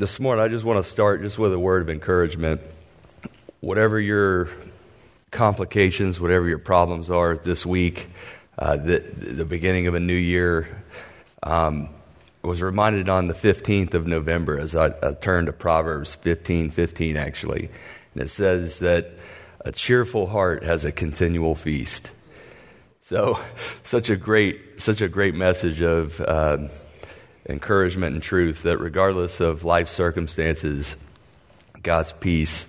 this morning, I just want to start just with a word of encouragement. Whatever your complications, whatever your problems are this week, uh, the, the beginning of a new year, um, I was reminded on the 15th of November as I, I turned to Proverbs 15 15, actually. And it says that a cheerful heart has a continual feast. So, such a great, such a great message of uh, encouragement and truth that regardless of life circumstances, God's peace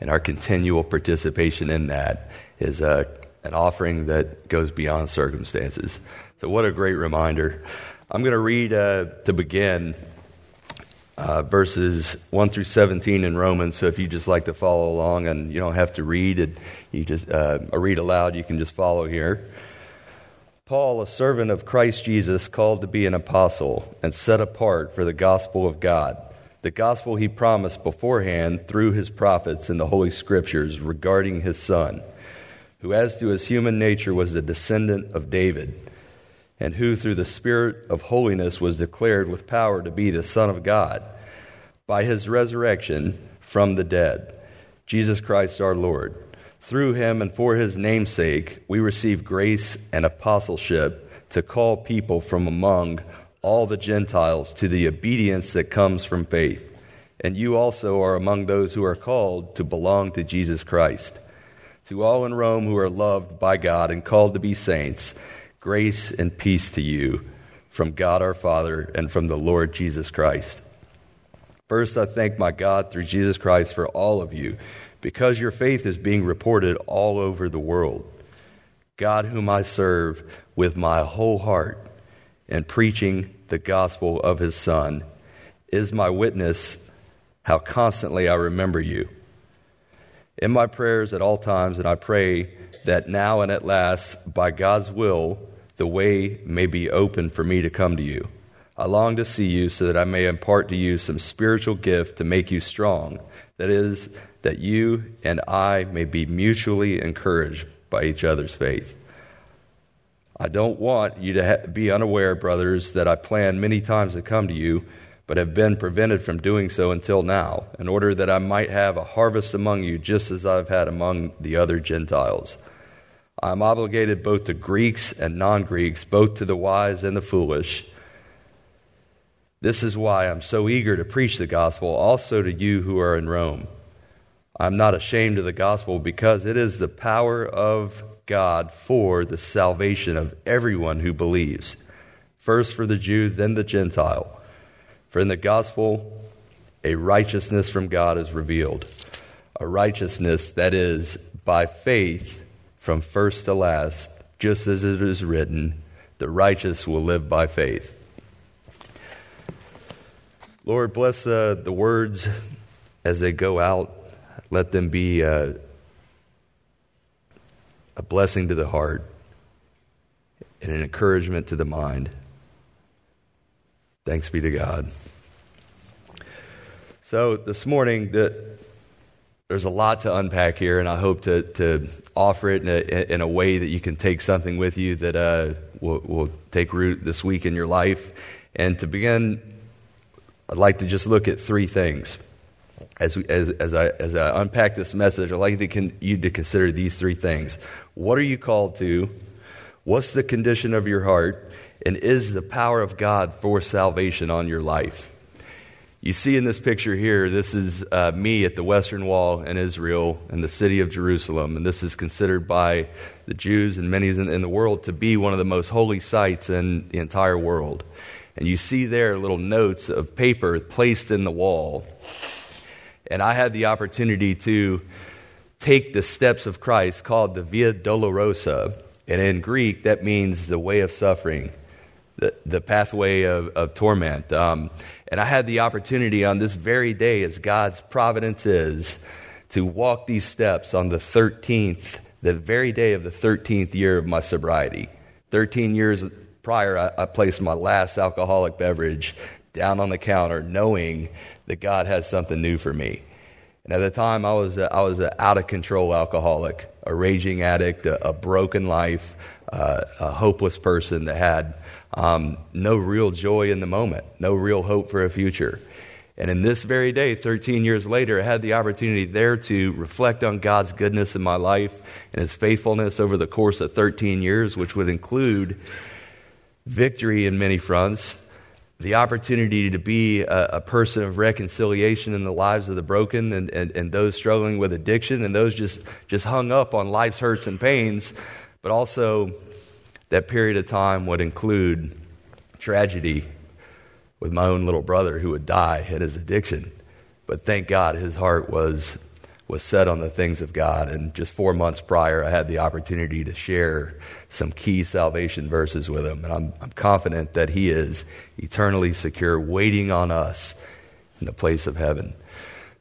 and our continual participation in that is a, an offering that goes beyond circumstances. So, what a great reminder. I'm going to read uh, to begin uh, verses 1 through 17 in Romans. So, if you just like to follow along and you don't have to read it, you just uh, read aloud, you can just follow here. Paul, a servant of Christ Jesus, called to be an apostle and set apart for the gospel of God, the gospel he promised beforehand through his prophets in the Holy Scriptures regarding his Son, who, as to his human nature, was the descendant of David, and who, through the Spirit of holiness, was declared with power to be the Son of God by his resurrection from the dead, Jesus Christ our Lord through him and for his namesake, we receive grace and apostleship to call people from among all the Gentiles to the obedience that comes from faith. And you also are among those who are called to belong to Jesus Christ. To all in Rome who are loved by God and called to be saints, grace and peace to you from God our Father and from the Lord Jesus Christ. First, I thank my God through Jesus Christ for all of you because your faith is being reported all over the world. God, whom I serve with my whole heart and preaching the gospel of his Son, is my witness how constantly I remember you. In my prayers at all times, and I pray that now and at last, by God's will, the way may be open for me to come to you. I long to see you so that I may impart to you some spiritual gift to make you strong. That is, that you and I may be mutually encouraged by each other's faith. I don't want you to ha- be unaware, brothers, that I planned many times to come to you, but have been prevented from doing so until now, in order that I might have a harvest among you, just as I've had among the other Gentiles. I am obligated both to Greeks and non Greeks, both to the wise and the foolish. This is why I'm so eager to preach the gospel also to you who are in Rome. I'm not ashamed of the gospel because it is the power of God for the salvation of everyone who believes. First for the Jew, then the Gentile. For in the gospel, a righteousness from God is revealed. A righteousness that is by faith from first to last, just as it is written, the righteous will live by faith. Lord, bless the, the words as they go out. Let them be a, a blessing to the heart and an encouragement to the mind. Thanks be to God. So this morning, the, there's a lot to unpack here, and I hope to, to offer it in a, in a way that you can take something with you that uh, will, will take root this week in your life. And to begin, I'd like to just look at three things as, as, as, I, as I unpack this message, I'd like to con- you to consider these three things. What are you called to? What's the condition of your heart? And is the power of God for salvation on your life? You see in this picture here, this is uh, me at the Western Wall in Israel in the city of Jerusalem. And this is considered by the Jews and many in, in the world to be one of the most holy sites in the entire world. And you see there little notes of paper placed in the wall and I had the opportunity to take the steps of Christ called the Via Dolorosa. And in Greek, that means the way of suffering, the, the pathway of, of torment. Um, and I had the opportunity on this very day, as God's providence is, to walk these steps on the 13th, the very day of the 13th year of my sobriety. 13 years prior, I, I placed my last alcoholic beverage down on the counter, knowing that God has something new for me. And at the time, I was a, I was an out of control alcoholic, a raging addict, a, a broken life, uh, a hopeless person that had um, no real joy in the moment, no real hope for a future. And in this very day, 13 years later, I had the opportunity there to reflect on God's goodness in my life and His faithfulness over the course of 13 years, which would include victory in many fronts, the opportunity to be a, a, person of reconciliation in the lives of the broken and, and, and those struggling with addiction and those just, just hung up on life's hurts and pains, but also that period of time would include tragedy with my own little brother who would die in his addiction. But thank God his heart was, was set on the things of God. And just four months prior, I had the opportunity to share some key salvation verses with him. And I'm, I'm confident that he is eternally secure, waiting on us in the place of heaven.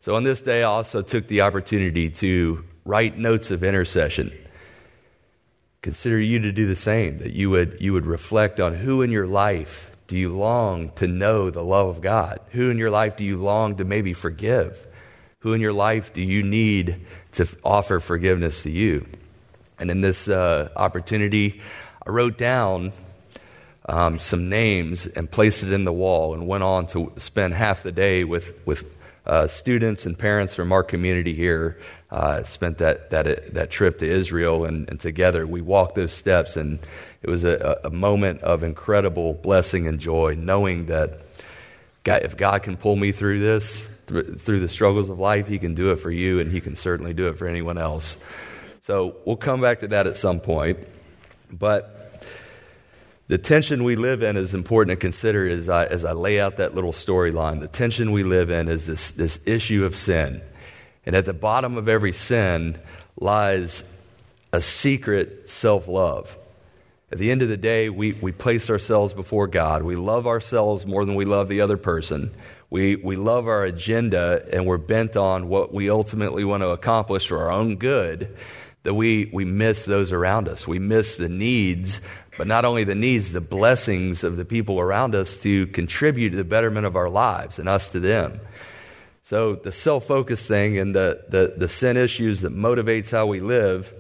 So on this day, I also took the opportunity to write notes of intercession. Consider you to do the same, that you would, you would reflect on who in your life do you long to know the love of God? Who in your life do you long to maybe forgive? Who in your life do you need to offer forgiveness to you? And in this uh, opportunity, I wrote down um, some names and placed it in the wall and went on to spend half the day with, with uh, students and parents from our community here. Uh, spent that, that, that trip to Israel, and, and together we walked those steps and it was a, a moment of incredible blessing and joy, knowing that God, if God can pull me through this, through the struggles of life, He can do it for you, and He can certainly do it for anyone else. So we'll come back to that at some point. But the tension we live in is important to consider as I, as I lay out that little storyline. The tension we live in is this, this issue of sin. And at the bottom of every sin lies a secret self love. At the end of the day, we, we place ourselves before God. We love ourselves more than we love the other person. We, we love our agenda and we're bent on what we ultimately want to accomplish for our own good, that we, we miss those around us. We miss the needs, but not only the needs, the blessings of the people around us to contribute to the betterment of our lives and us to them. So the self focused thing and the, the, the sin issues that motivates how we live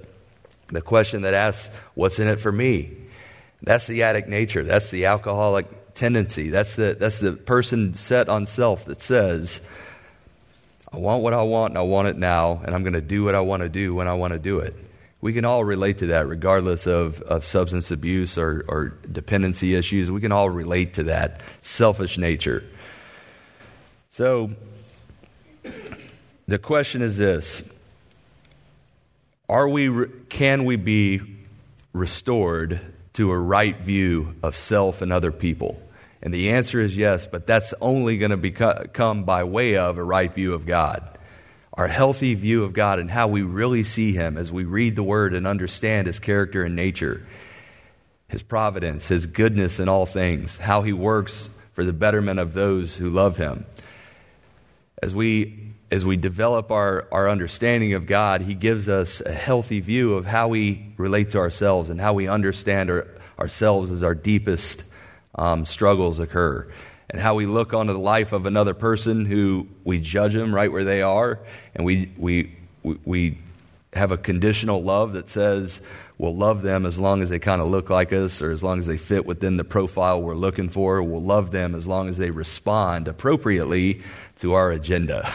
the question that asks, What's in it for me? That's the addict nature. That's the alcoholic tendency. That's the, that's the person set on self that says, I want what I want and I want it now, and I'm going to do what I want to do when I want to do it. We can all relate to that, regardless of, of substance abuse or, or dependency issues. We can all relate to that selfish nature. So, the question is this are we, can we be restored to a right view of self and other people? And the answer is yes, but that's only going to come by way of a right view of God. Our healthy view of God and how we really see Him as we read the Word and understand His character and nature, His providence, His goodness in all things, how He works for the betterment of those who love Him. As we as we develop our, our understanding of God, He gives us a healthy view of how we relate to ourselves and how we understand our, ourselves as our deepest um, struggles occur. And how we look onto the life of another person who we judge them right where they are, and we, we, we, have a conditional love that says we'll love them as long as they kind of look like us or as long as they fit within the profile we're looking for. We'll love them as long as they respond appropriately to our agenda.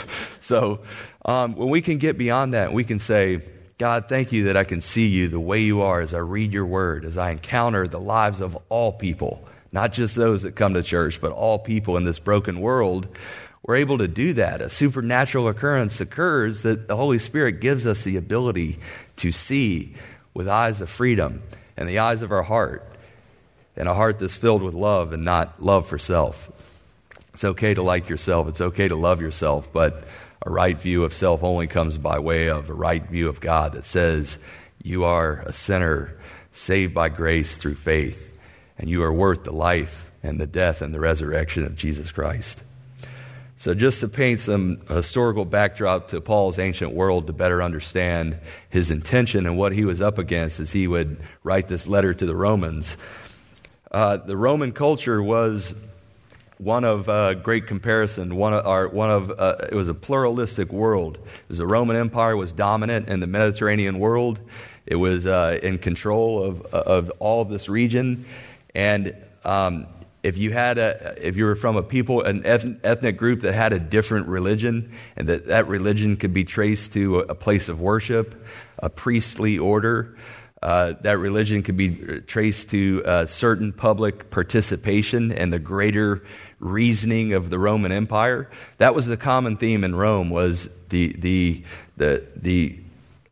so um, when we can get beyond that, we can say, God, thank you that I can see you the way you are as I read your word, as I encounter the lives of all people, not just those that come to church, but all people in this broken world we're able to do that. A supernatural occurrence occurs that the Holy Spirit gives us the ability to see with eyes of freedom and the eyes of our heart, and a heart that's filled with love and not love for self. It's okay to like yourself, it's okay to love yourself, but a right view of self only comes by way of a right view of God that says, You are a sinner saved by grace through faith, and you are worth the life and the death and the resurrection of Jesus Christ. So, just to paint some historical backdrop to Paul's ancient world to better understand his intention and what he was up against as he would write this letter to the Romans, uh, the Roman culture was one of uh, great comparison. One of, or one of uh, it was a pluralistic world. As the Roman Empire was dominant in the Mediterranean world, it was uh, in control of of all of this region, and um, if you had a if you were from a people an ethnic group that had a different religion and that that religion could be traced to a place of worship a priestly order uh, that religion could be traced to uh, certain public participation and the greater reasoning of the roman empire that was the common theme in rome was the the the, the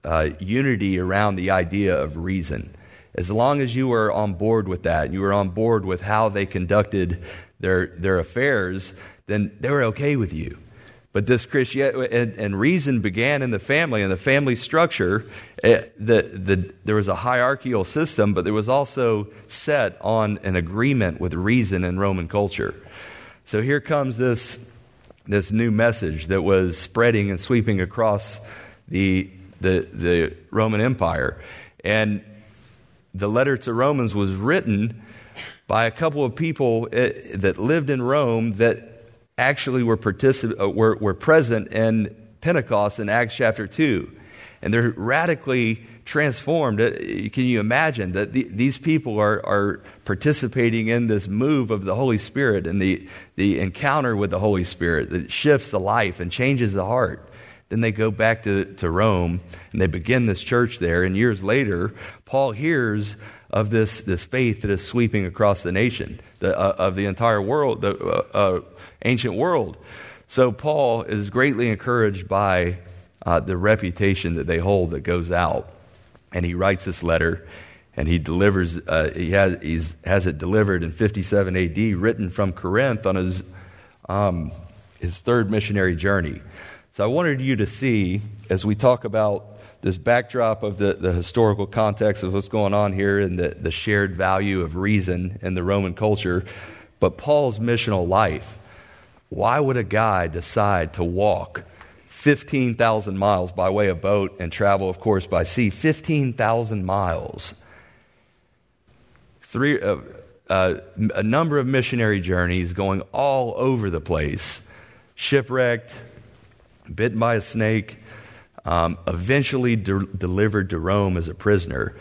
uh, unity around the idea of reason as long as you were on board with that, you were on board with how they conducted their, their affairs, then they were okay with you. But this Christianity and, and, reason began in the family and the family structure. It, eh, the, the, there was a hierarchical system, but there was also set on an agreement with reason in Roman culture. So here comes this, this new message that was spreading and sweeping across the, the, the Roman Empire. And the letter to Romans was written by a couple of people eh, that lived in Rome that actually were, particip- uh, were, were present in Pentecost in Acts chapter 2. And they're radically transformed. Eh, can you imagine that the, these people are, are participating in this move of the Holy Spirit and the, the encounter with the Holy Spirit that shifts the life and changes the heart? Then they go back to, to Rome and they begin this church there. And years later, Paul hears of this, this faith that is sweeping across the nation, the, uh, of the entire world, the uh, uh, ancient world. So Paul is greatly encouraged by uh, the reputation that they hold that goes out. And he writes this letter and he delivers, uh, he has, has it delivered in 57 AD, written from Corinth on his, um, his third missionary journey. So I wanted you to see, as we talk about this backdrop of the, the historical context of what's going on here and the, the shared value of reason in the Roman culture, but Paul's missional life. Why would a guy decide to walk 15,000 miles by way of boat and travel, of course, by sea? 15,000 miles. Three, uh, uh, a number of missionary journeys going all over the place, shipwrecked, bitten by a snake, um, eventually de- delivered to Rome as a prisoner.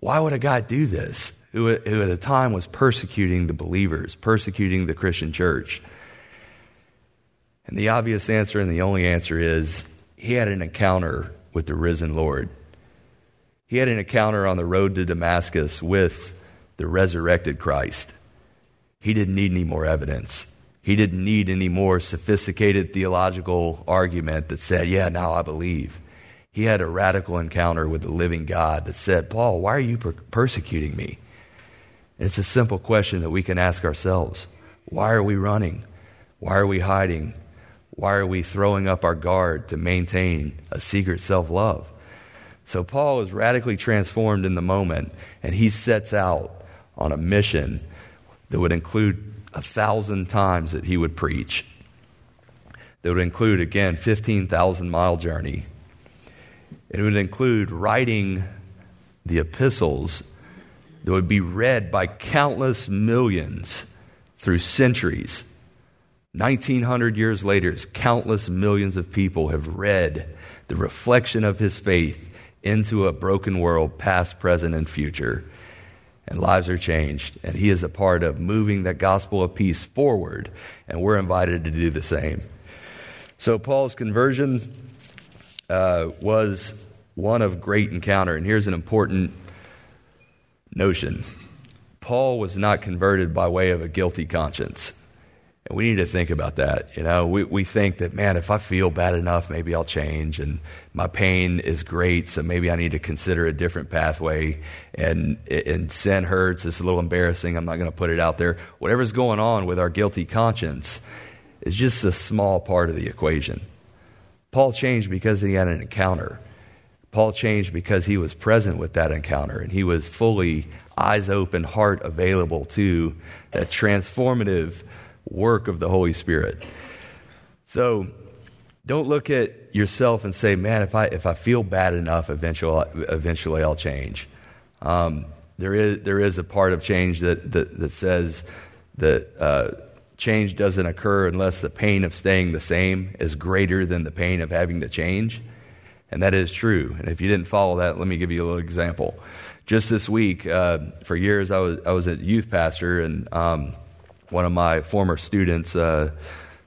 Why would a guy do this who, who at the time was persecuting the believers, persecuting the Christian church? And the obvious answer and the only answer is he had an encounter with the risen Lord. He had an encounter on the road to Damascus with the resurrected Christ. He didn't need any more evidence. He didn't need any more sophisticated theological argument that said, Yeah, now I believe. He had a radical encounter with the living God that said, Paul, why are you per- persecuting me? It's a simple question that we can ask ourselves. Why are we running? Why are we hiding? Why are we throwing up our guard to maintain a secret self love? So, Paul is radically transformed in the moment, and he sets out on a mission that would include a thousand times that he would preach. That would include, again, 15,000 mile journey. It would include writing the epistles that would be read by countless millions through centuries. 1900 years later, countless millions of people have read the reflection of his faith into a broken world, past, present, and future and lives are changed. And he is a part of moving that gospel of peace forward, and we're invited to do the same. So, Paul's conversion uh, was one of great encounter. And here's an important notion Paul was not converted by way of a guilty conscience. And we need to think about that. You know, we, we think that, man, if I feel bad enough, maybe I'll change. And my pain is great, so maybe I need to consider a different pathway. And, and sin hurts. It's a little embarrassing. I'm not going to put it out there. Whatever's going on with our guilty conscience is just a small part of the equation. Paul changed because he had an encounter. Paul changed because he was present with that encounter and he was fully eyes open, heart available to that transformative work of the Holy Spirit. So don't look at yourself and say, man, if I, if I feel bad enough, eventually, eventually I'll change. Um, there, is, there is a part of change that, that, that says that uh, change doesn't occur unless the pain of staying the same is greater than the pain of having to change. And that is true. And if you didn't follow that, let me give you a little example. Just this week, uh, for years, I was, I was a youth pastor, and um, one of my former students, a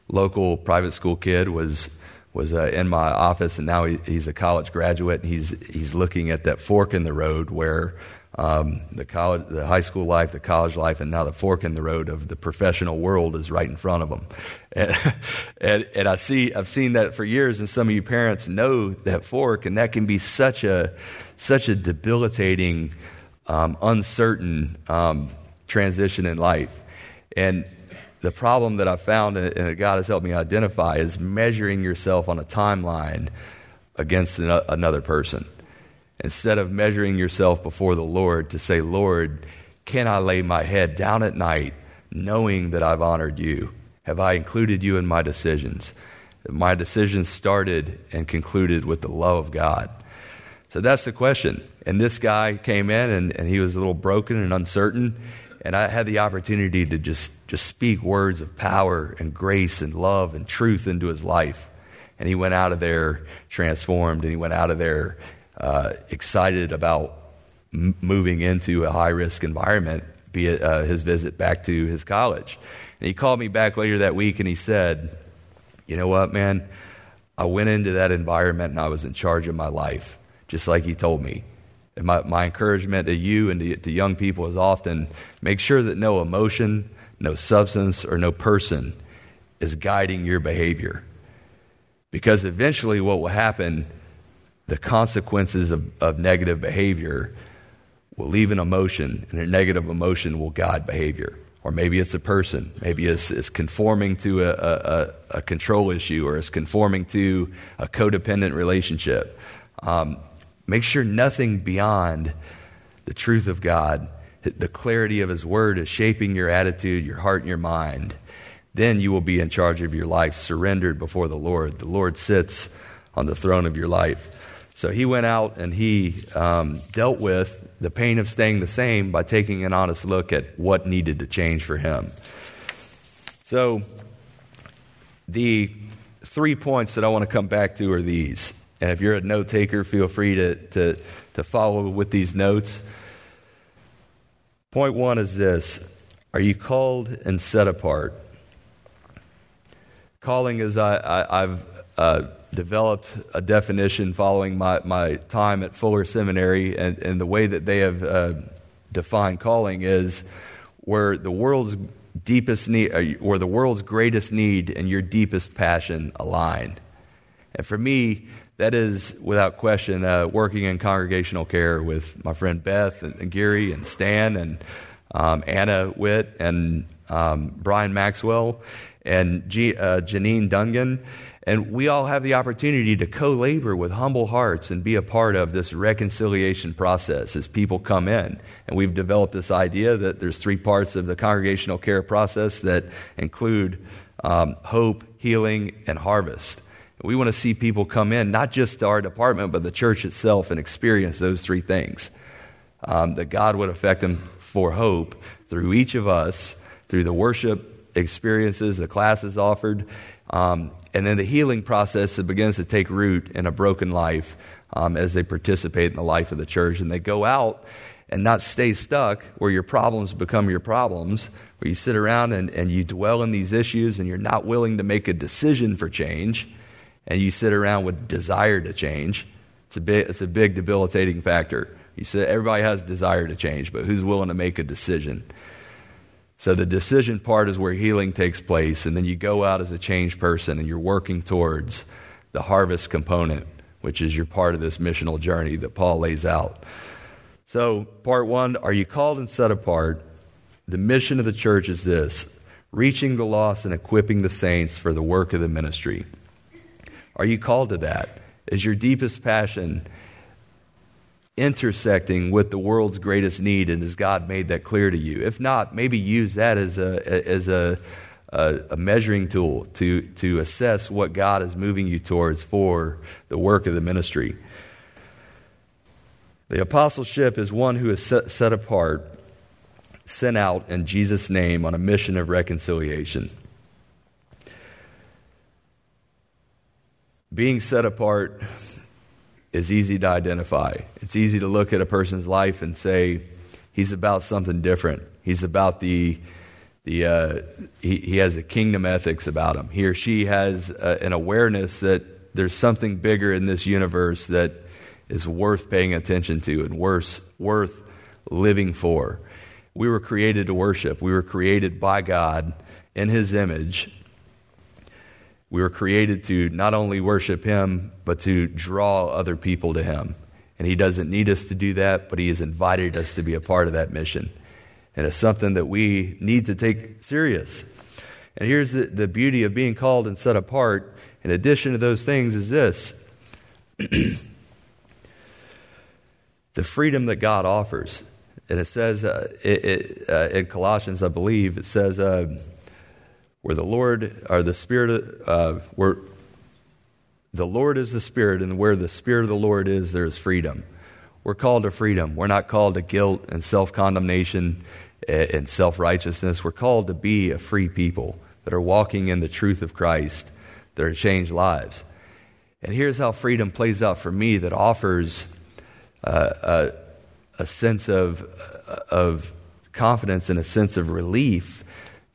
local private school kid, was was uh, in my office, and now he, he's a college graduate, and he's he's looking at that fork in the road where um, the college, the high school life, the college life, and now the fork in the road of the professional world is right in front of him. And, and, and I see, I've seen that for years, and some of you parents know that fork, and that can be such a such a debilitating, um, uncertain um, transition in life. And the problem that I found and that God has helped me identify is measuring yourself on a timeline against another person. Instead of measuring yourself before the Lord to say, Lord, can I lay my head down at night knowing that I've honored you? Have I included you in my decisions? My decisions started and concluded with the love of God. So that's the question. And this guy came in and, and he was a little broken and uncertain. And I had the opportunity to just, just speak words of power and grace and love and truth into his life. And he went out of there transformed, and he went out of there uh, excited about m- moving into a high risk environment, be it uh, his visit back to his college. And he called me back later that week and he said, You know what, man? I went into that environment and I was in charge of my life, just like he told me. And my, my encouragement to you and to, to young people is often make sure that no emotion, no substance, or no person is guiding your behavior. Because eventually, what will happen, the consequences of, of negative behavior will leave an emotion, and a negative emotion will guide behavior. Or maybe it's a person. Maybe it's, it's conforming to a, a, a, control issue, or it's conforming to a codependent relationship. Um, Make sure nothing beyond the truth of God, the clarity of His Word, is shaping your attitude, your heart, and your mind. Then you will be in charge of your life, surrendered before the Lord. The Lord sits on the throne of your life. So he went out and he um, dealt with the pain of staying the same by taking an honest look at what needed to change for him. So, the three points that I want to come back to are these. And if you're a note taker, feel free to, to, to follow with these notes. Point one is this Are you called and set apart? Calling is I, have uh, developed a definition following my, my time at Fuller Seminary, and, and the way that they have uh, defined calling is where the world's deepest need, or the world's greatest need and your deepest passion align. And for me, that is, without question, uh, working in congregational care with my friend Beth and, and Gary and Stan and um, Anna Witt and um, Brian Maxwell and G, uh, Janine Dungan. And we all have the opportunity to co labor with humble hearts and be a part of this reconciliation process as people come in. And we've developed this idea that there's three parts of the congregational care process that include um, hope, healing, and harvest. We want to see people come in, not just to our department, but the church itself, and experience those three things. Um, that God would affect them for hope through each of us, through the worship experiences, the classes offered, um, and then the healing process that begins to take root in a broken life um, as they participate in the life of the church. And they go out and not stay stuck where your problems become your problems, where you sit around and, and you dwell in these issues and you're not willing to make a decision for change and you sit around with desire to change, it's a big, it's a big debilitating factor. You said everybody has desire to change, but who's willing to make a decision? So the decision part is where healing takes place, and then you go out as a changed person and you're working towards the harvest component, which is your part of this missional journey that Paul lays out. So, part one are you called and set apart? The mission of the church is this reaching the lost and equipping the saints for the work of the ministry. Are you called to that? Is your deepest passion intersecting with the world's greatest need, and has God made that clear to you? If not, maybe use that as a, as a, a, measuring tool to, to assess what God is moving you towards for the work of the ministry. The apostleship is one who is set, set apart, sent out in Jesus' name on a mission of reconciliation. Being set apart is easy to identify. It's easy to look at a person's life and say, he's about something different. He's about the, The, uh, he, he has a kingdom ethics about him. He or she has uh, an awareness that there's something bigger in this universe that is worth paying attention to and worth, worth living for. We were created to worship. We were created by God in His image. We were created to not only worship Him, but to draw other people to Him. And He doesn't need us to do that, but He has invited us to be a part of that mission. And it's something that we need to take serious. And here's the, the beauty of being called and set apart, in addition to those things, is this the freedom that God offers. And it says uh, it, it, uh, in Colossians, I believe, it says, uh, where the Lord, or the Spirit, uh, where the Lord is the Spirit, and where the Spirit of the Lord is, there is freedom. We're called to freedom. We're not called to guilt and self condemnation and self righteousness. We're called to be a free people that are walking in the truth of Christ, that are changed lives. And here's how freedom plays out for me that offers uh, a, a sense of, of confidence and a sense of relief.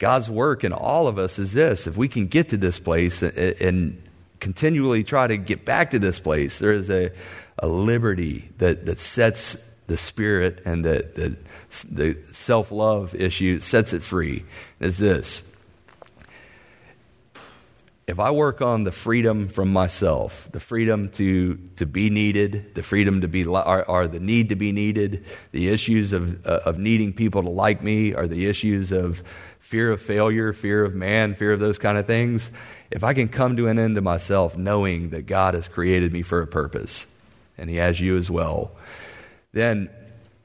God's work in all of us is this if we can get to this place and, continually try to get back to this place, there is a, a liberty that, that sets the spirit and the, the, the self love issue, sets it free. Is this if I work on the freedom from myself, the freedom to, to be needed, the freedom to be, or, or the need to be needed, the issues of, uh, of needing people to like me, or the issues of fear of failure, fear of man, fear of those kind of things, if I can come to an end to myself knowing that God has created me for a purpose, and He has you as well, then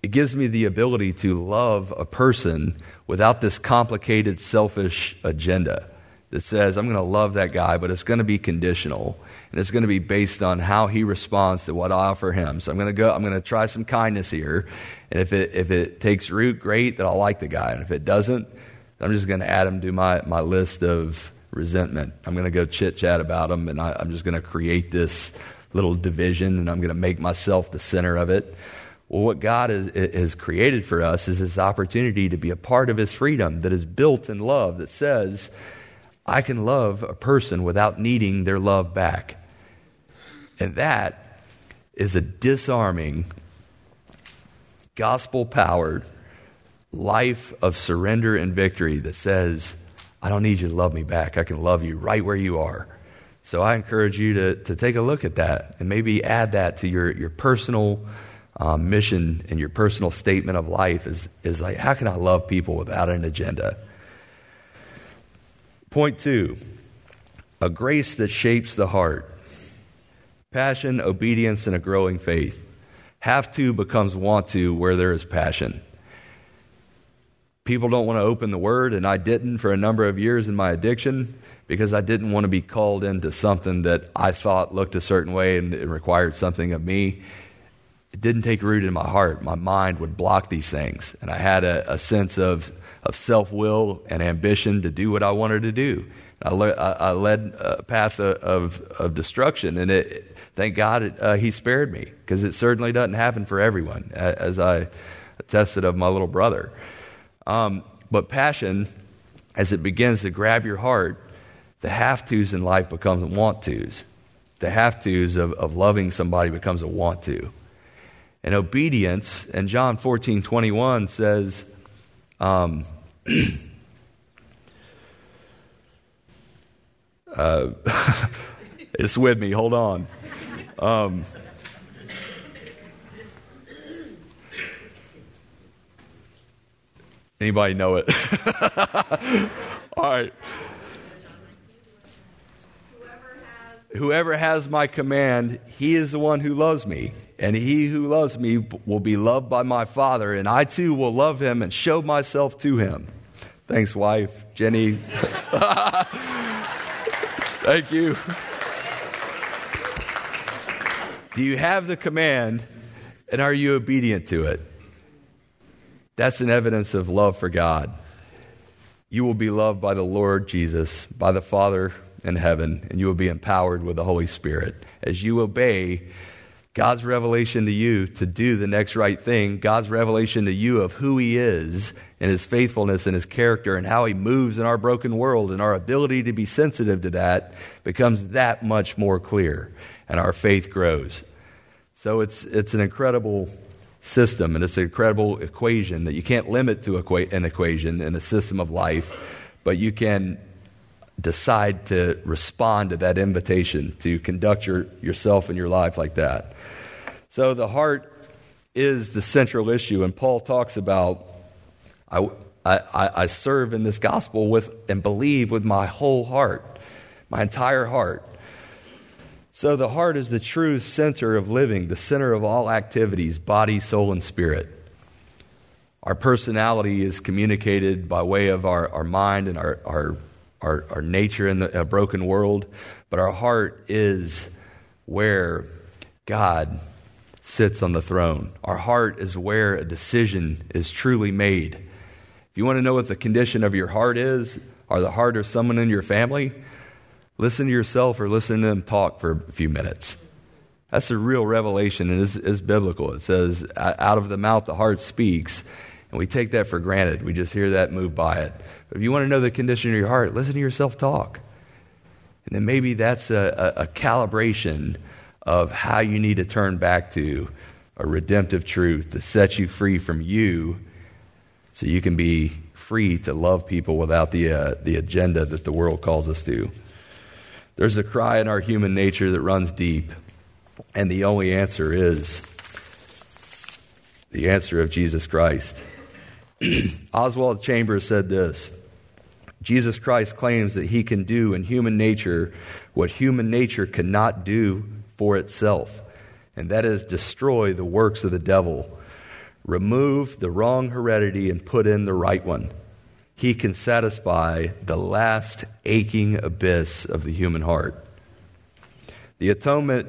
it gives me the ability to love a person without this complicated, selfish agenda that says, I'm going to love that guy, but it's going to be conditional. And it's going to be based on how he responds to what I offer him. So I'm going to go, I'm going to try some kindness here. And if it, if it takes root, great, then I'll like the guy. And if it doesn't, I'm just going to add them to my, my list of resentment. I'm going to go chit chat about them, and I, I'm just going to create this little division, and I'm going to make myself the center of it. Well, what God has, has, created for us is this opportunity to be a part of His freedom that is built in love, that says, I can love a person without needing their love back. And that is a disarming, gospel powered life of surrender and victory that says, I don't need you to love me back. I can love you right where you are. So I encourage you to, to take a look at that and maybe add that to your, your personal um, mission and your personal statement of life is, is like, how can I love people without an agenda? Point two a grace that shapes the heart. Passion, obedience, and a growing faith. Have to becomes want to where there is passion. People don't want to open the word, and I didn't for a number of years in my addiction because I didn't want to be called into something that I thought looked a certain way and it required something of me. It didn't take root in my heart. My mind would block these things, and I had a, a sense of of self will and ambition to do what I wanted to do. I, le- I led a path of, of destruction, and it, thank God it, uh, He spared me because it certainly doesn't happen for everyone, as I attested of my little brother. Um, but passion, as it begins to grab your heart, the have tos in life becomes want tos. The have tos of, of loving somebody becomes a want to. And obedience, and John 14 21 says, um, uh, it's with me. Hold on. Um, anybody know it? All right. Whoever has my command, he is the one who loves me. And he who loves me will be loved by my Father, and I too will love him and show myself to him. Thanks, wife. Jenny. Thank you. Do you have the command, and are you obedient to it? That's an evidence of love for God. You will be loved by the Lord Jesus, by the Father in heaven, and you will be empowered with the Holy Spirit as you obey God's revelation to you to do the next right thing, God's revelation to you of who He is and His faithfulness and His character and how He moves in our broken world and our ability to be sensitive to that becomes that much more clear and our faith grows. So it's, it's an incredible system and it's an incredible equation that you can't limit to an equation in a system of life, but you can decide to respond to that invitation to conduct your, yourself and your life like that. So the heart is the central issue, and Paul talks about I, I, I serve in this gospel with and believe with my whole heart, my entire heart. So the heart is the true center of living, the center of all activities, body, soul, and spirit. Our personality is communicated by way of our, our mind and our, our, our, our nature in the, a broken world, but our heart is where God sits on the throne. Our heart is where a decision is truly made. If you want to know what the condition of your heart is, or the heart of someone in your family, listen to yourself or listen to them talk for a few minutes. That's a real revelation and it's, it's biblical. It says, out of the mouth the heart speaks. And we take that for granted. We just hear that move by it. But if you want to know the condition of your heart, listen to yourself talk. And then maybe that's a, a, a calibration of how you need to turn back to a redemptive truth to set you free from you so you can be free to love people without the, uh, the agenda that the world calls us to. There's a cry in our human nature that runs deep, and the only answer is the answer of Jesus Christ. Oswald Chambers said this Jesus Christ claims that he can do in human nature what human nature cannot do for itself, and that is destroy the works of the devil, remove the wrong heredity, and put in the right one. He can satisfy the last aching abyss of the human heart. The atonement,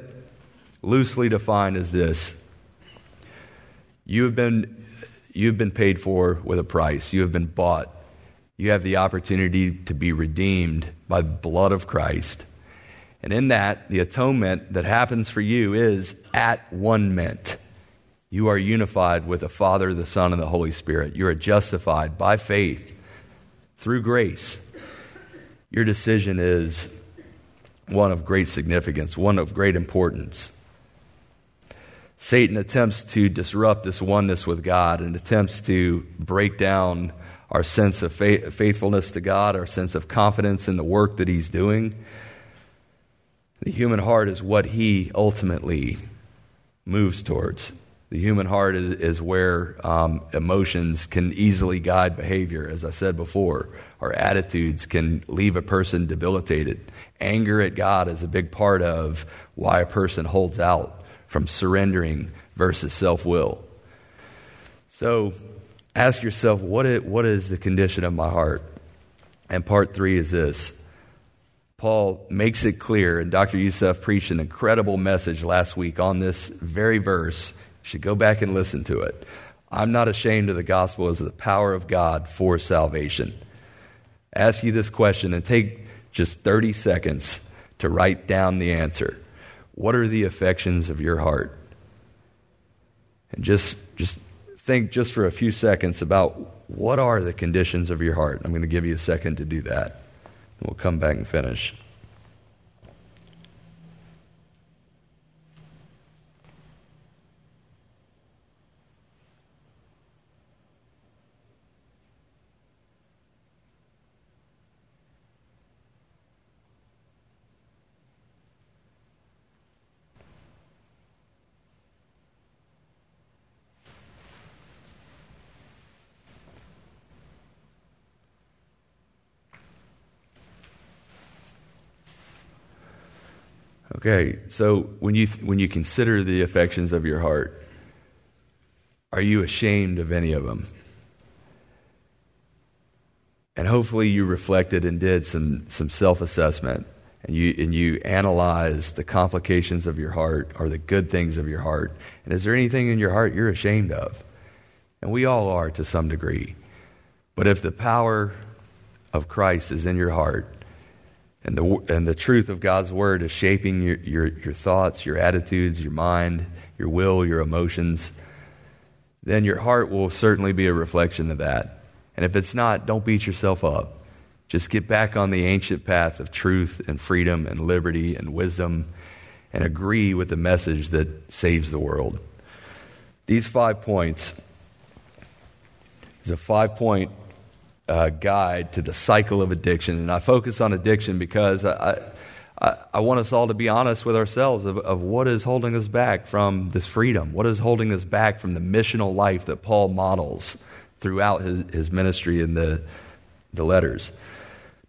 loosely defined, is this you have been, you have been paid for with a price, you have been bought. You have the opportunity to be redeemed by the blood of Christ. And in that, the atonement that happens for you is at one ment. You are unified with the Father, the Son, and the Holy Spirit. You are justified by faith through grace. Your decision is one of great significance, one of great importance. Satan attempts to disrupt this oneness with God and attempts to break down our sense of faithfulness to God, our sense of confidence in the work that He's doing. The human heart is what he ultimately moves towards. The human heart is, is where um, emotions can easily guide behavior. As I said before, our attitudes can leave a person debilitated. Anger at God is a big part of why a person holds out from surrendering versus self will. So ask yourself, what is, what is the condition of my heart? And part three is this Paul makes it clear, and Dr. Youssef preached an incredible message last week on this very verse. Should go back and listen to it. I'm not ashamed of the gospel as the power of God for salvation. Ask you this question and take just 30 seconds to write down the answer. What are the affections of your heart? And just, just think just for a few seconds about what are the conditions of your heart. I'm going to give you a second to do that. And We'll come back and finish. Okay, so when you, when you consider the affections of your heart, are you ashamed of any of them? And hopefully you reflected and did some, some self assessment and you, and you analyzed the complications of your heart or the good things of your heart. And is there anything in your heart you're ashamed of? And we all are to some degree. But if the power of Christ is in your heart, and the, and the truth of God's word is shaping your, your, your thoughts, your attitudes, your mind, your will, your emotions, then your heart will certainly be a reflection of that. And if it's not, don't beat yourself up. Just get back on the ancient path of truth and freedom and liberty and wisdom and agree with the message that saves the world. These five points is a five point uh, guide to the cycle of addiction. And I focus on addiction because I, I, I want us all to be honest with ourselves of, of what is holding us back from this freedom, what is holding us back from the missional life that Paul models throughout his, his ministry in the, the letters.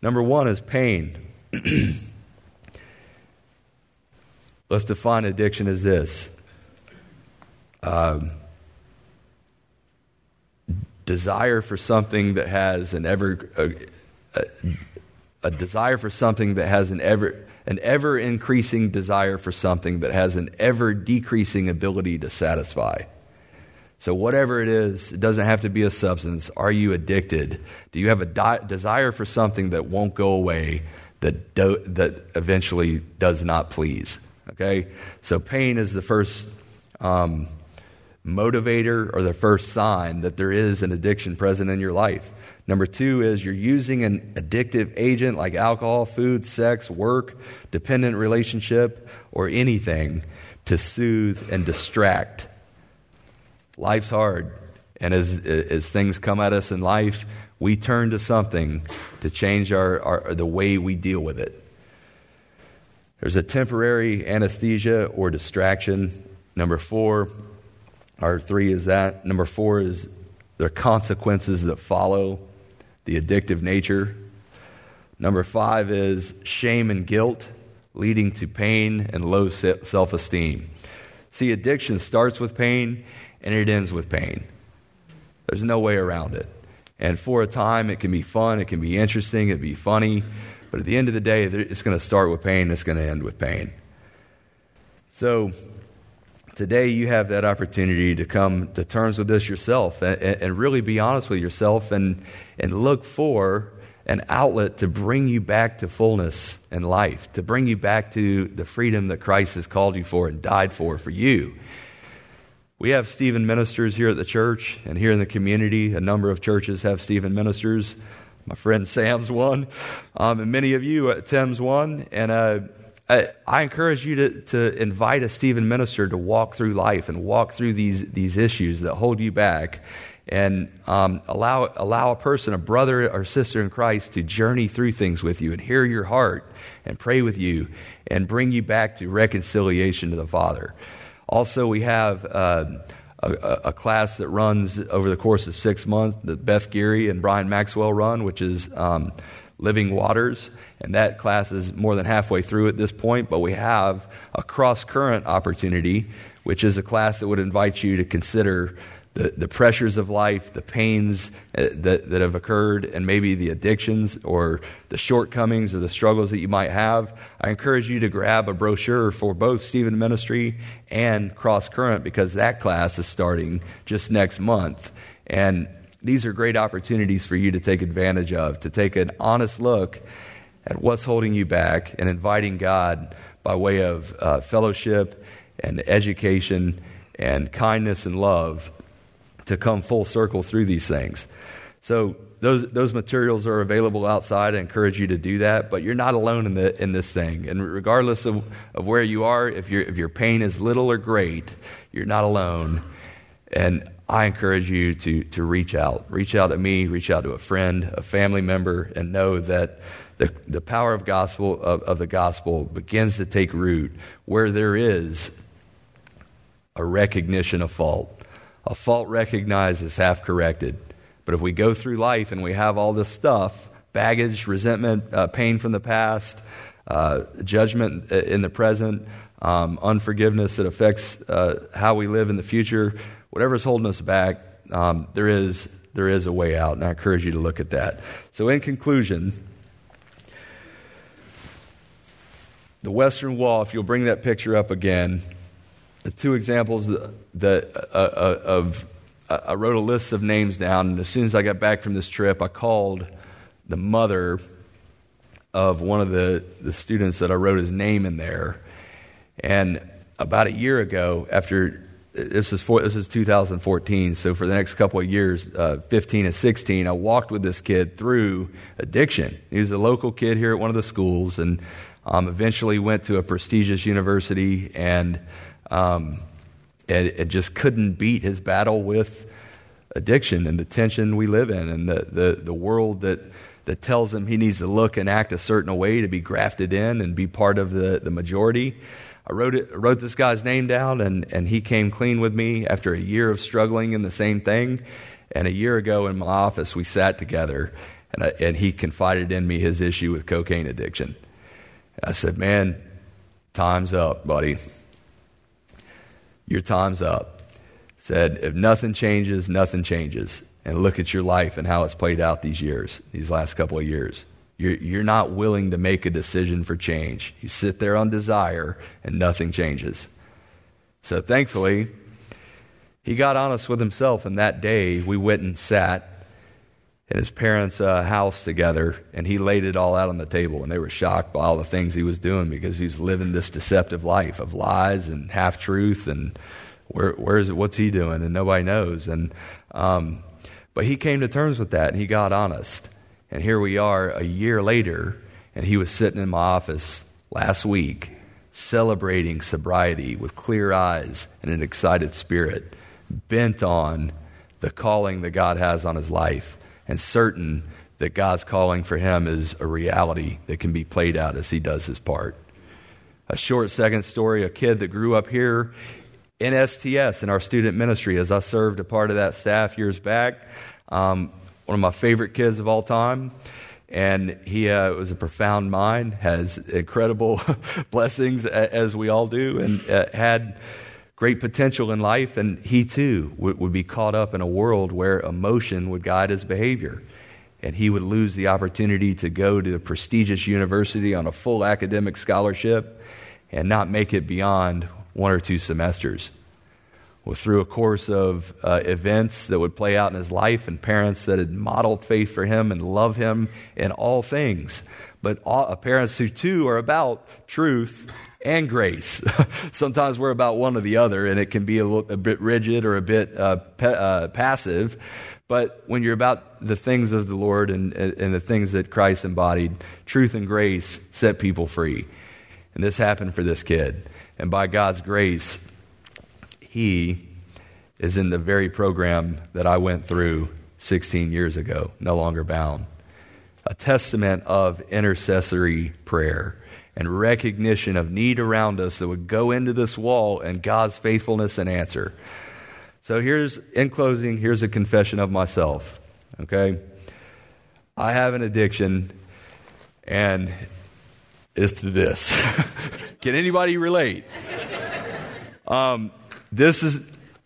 Number one is pain. Let's define addiction as this um, desire for something that has an ever a, a, a desire for something that has an ever an ever increasing desire for something that has an ever decreasing ability to satisfy. So, whatever it is, it doesn't have to be a substance. Are you addicted? Do you have a di- desire for something that won't go away, that, do- that eventually does not please? Okay? So, pain is the first um, motivator or the first sign that there is an addiction present in your life. Number two is you're using an addictive agent like alcohol, food, sex, work, dependent relationship, or anything to soothe and distract. Life's hard. And as, as things come at us in life, we turn to something to change our, our, the way we deal with it. There's a temporary anesthesia or distraction. Number four, our three is that. Number four is the consequences that follow the addictive nature. Number five is shame and guilt leading to pain and low self esteem. See, addiction starts with pain and it ends with pain. There's no way around it. And for a time, it can be fun, it can be interesting, it can be funny, but at the end of the day, it's going to start with pain, it's going to end with pain. So, today you have that opportunity to come to terms with this yourself and, and, really be honest with yourself and, and look for an outlet to bring you back to fullness and life, to bring you back to the freedom that Christ has called you for and died for for you. We have Stephen ministers here at the church and here in the community. A number of churches have Stephen ministers. My friend Sam's one, um, and many of you at Tim's one. And uh, I, I encourage you to, to invite a Stephen minister to walk through life and walk through these, these issues that hold you back and um, allow, allow a person, a brother or sister in Christ, to journey through things with you and hear your heart and pray with you and bring you back to reconciliation to the Father. Also, we have uh, a, a, class that runs over the course of six months that Beth Geary and Brian Maxwell run, which is um, Living Waters and that class is more than halfway through at this point, but we have a cross current opportunity, which is a class that would invite you to consider the, the pressures of life, the pains uh, that, that have occurred, and maybe the addictions or the shortcomings or the struggles that you might have. I encourage you to grab a brochure for both Stephen Ministry and Cross Current because that class is starting just next month. And these are great opportunities for you to take advantage of, to take an honest look at what's holding you back and inviting God by way of uh, fellowship and education and kindness and love to come full circle through these things. So those those materials are available outside. I encourage you to do that, but you're not alone in the in this thing. And regardless of, of where you are, if your if your pain is little or great, you're not alone. And I encourage you to to reach out. Reach out to me, reach out to a friend, a family member, and know that the, the power of gospel of, of the gospel begins to take root where there is a recognition of fault. A fault recognized is half corrected. But if we go through life and we have all this stuff baggage, resentment, uh, pain from the past, uh, judgment in the present, um, unforgiveness that affects uh, how we live in the future, whatever's holding us back, um, there, is, there is a way out. And I encourage you to look at that. So, in conclusion, the Western Wall, if you'll bring that picture up again, the two examples that, uh, uh, of, uh, I wrote a list of names down, and as soon as I got back from this trip, I called the mother of one of the, the students that I wrote his name in there. And about a year ago, after this is for, this is 2014, so for the next couple of years, uh, 15 and 16, I walked with this kid through addiction. He was a local kid here at one of the schools, and um, eventually went to a prestigious university and, um, and, and just couldn't beat his battle with addiction and the tension we live in and the, the, the world that, that tells him he needs to look and act a certain way to be grafted in and be part of the, the majority. I wrote, it, wrote this guy's name down, and, and he came clean with me after a year of struggling in the same thing. And a year ago in my office, we sat together, and, I, and he confided in me his issue with cocaine addiction. I said, Man, time's up, buddy. Your time's up. Said, If nothing changes, nothing changes. And look at your life and how it's played out these years, these last couple of years. You're, you're not willing to make a decision for change. You sit there on desire and nothing changes. So thankfully, he got honest with himself, and that day we went and sat in his parents' uh, house together, and he laid it all out on the table. And they were shocked by all the things he was doing because he was living this deceptive life of lies and half truth. And where, where is it? What's he doing? And nobody knows. And um, but he came to terms with that, and he got honest. And here we are a year later, and he was sitting in my office last week celebrating sobriety with clear eyes and an excited spirit, bent on the calling that God has on his life, and certain that God's calling for him is a reality that can be played out as he does his part. A short second story a kid that grew up here in STS in our student ministry as I served a part of that staff years back. Um, one of my favorite kids of all time. And he uh, was a profound mind, has incredible blessings, as we all do, and uh, had great potential in life. And he too would, would be caught up in a world where emotion would guide his behavior. And he would lose the opportunity to go to a prestigious university on a full academic scholarship and not make it beyond one or two semesters through a course of uh, events that would play out in his life and parents that had modeled faith for him and love him in all things. But all, uh, parents who, too, are about truth and grace. Sometimes we're about one or the other, and it can be a, little, a bit rigid or a bit uh, pe- uh, passive. But when you're about the things of the Lord and, and the things that Christ embodied, truth and grace set people free. And this happened for this kid. And by God's grace, he is in the very program that I went through 16 years ago, no longer bound. A testament of intercessory prayer and recognition of need around us that would go into this wall and God's faithfulness and answer. So here's, in closing, here's a confession of myself. Okay? I have an addiction, and it's to this. Can anybody relate? Um, this is,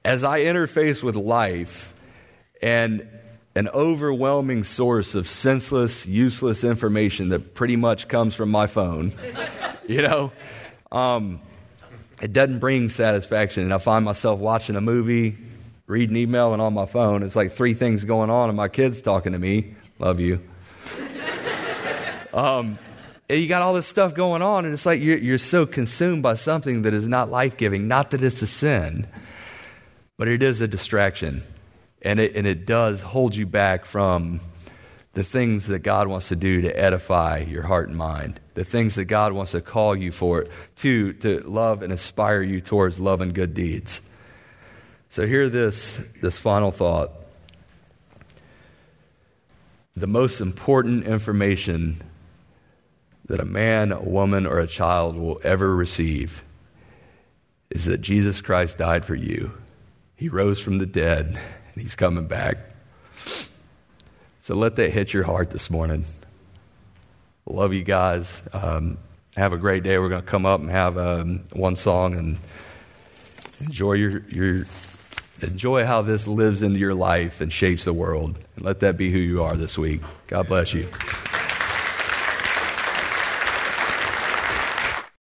as I interface with life and an overwhelming source of senseless, useless information that pretty much comes from my phone, you know, um, it doesn't bring satisfaction. And I find myself watching a movie, reading email, and on my phone. It's like three things going on, and my kids talking to me. Love you. um, you got all this stuff going on, and it's like you're, you're so consumed by something that is not life giving. Not that it's a sin, but it is a distraction. And it, and it does hold you back from the things that God wants to do to edify your heart and mind, the things that God wants to call you for, to, to love and aspire you towards love and good deeds. So, hear this, this final thought. The most important information that a man, a woman, or a child will ever receive is that Jesus Christ died for you. He rose from the dead, and He's coming back. So let that hit your heart this morning. Love you guys. Um, have a great day. We're going to come up and have um, one song and enjoy your, your enjoy how this lives into your life and shapes the world. And let that be who you are this week. God bless you.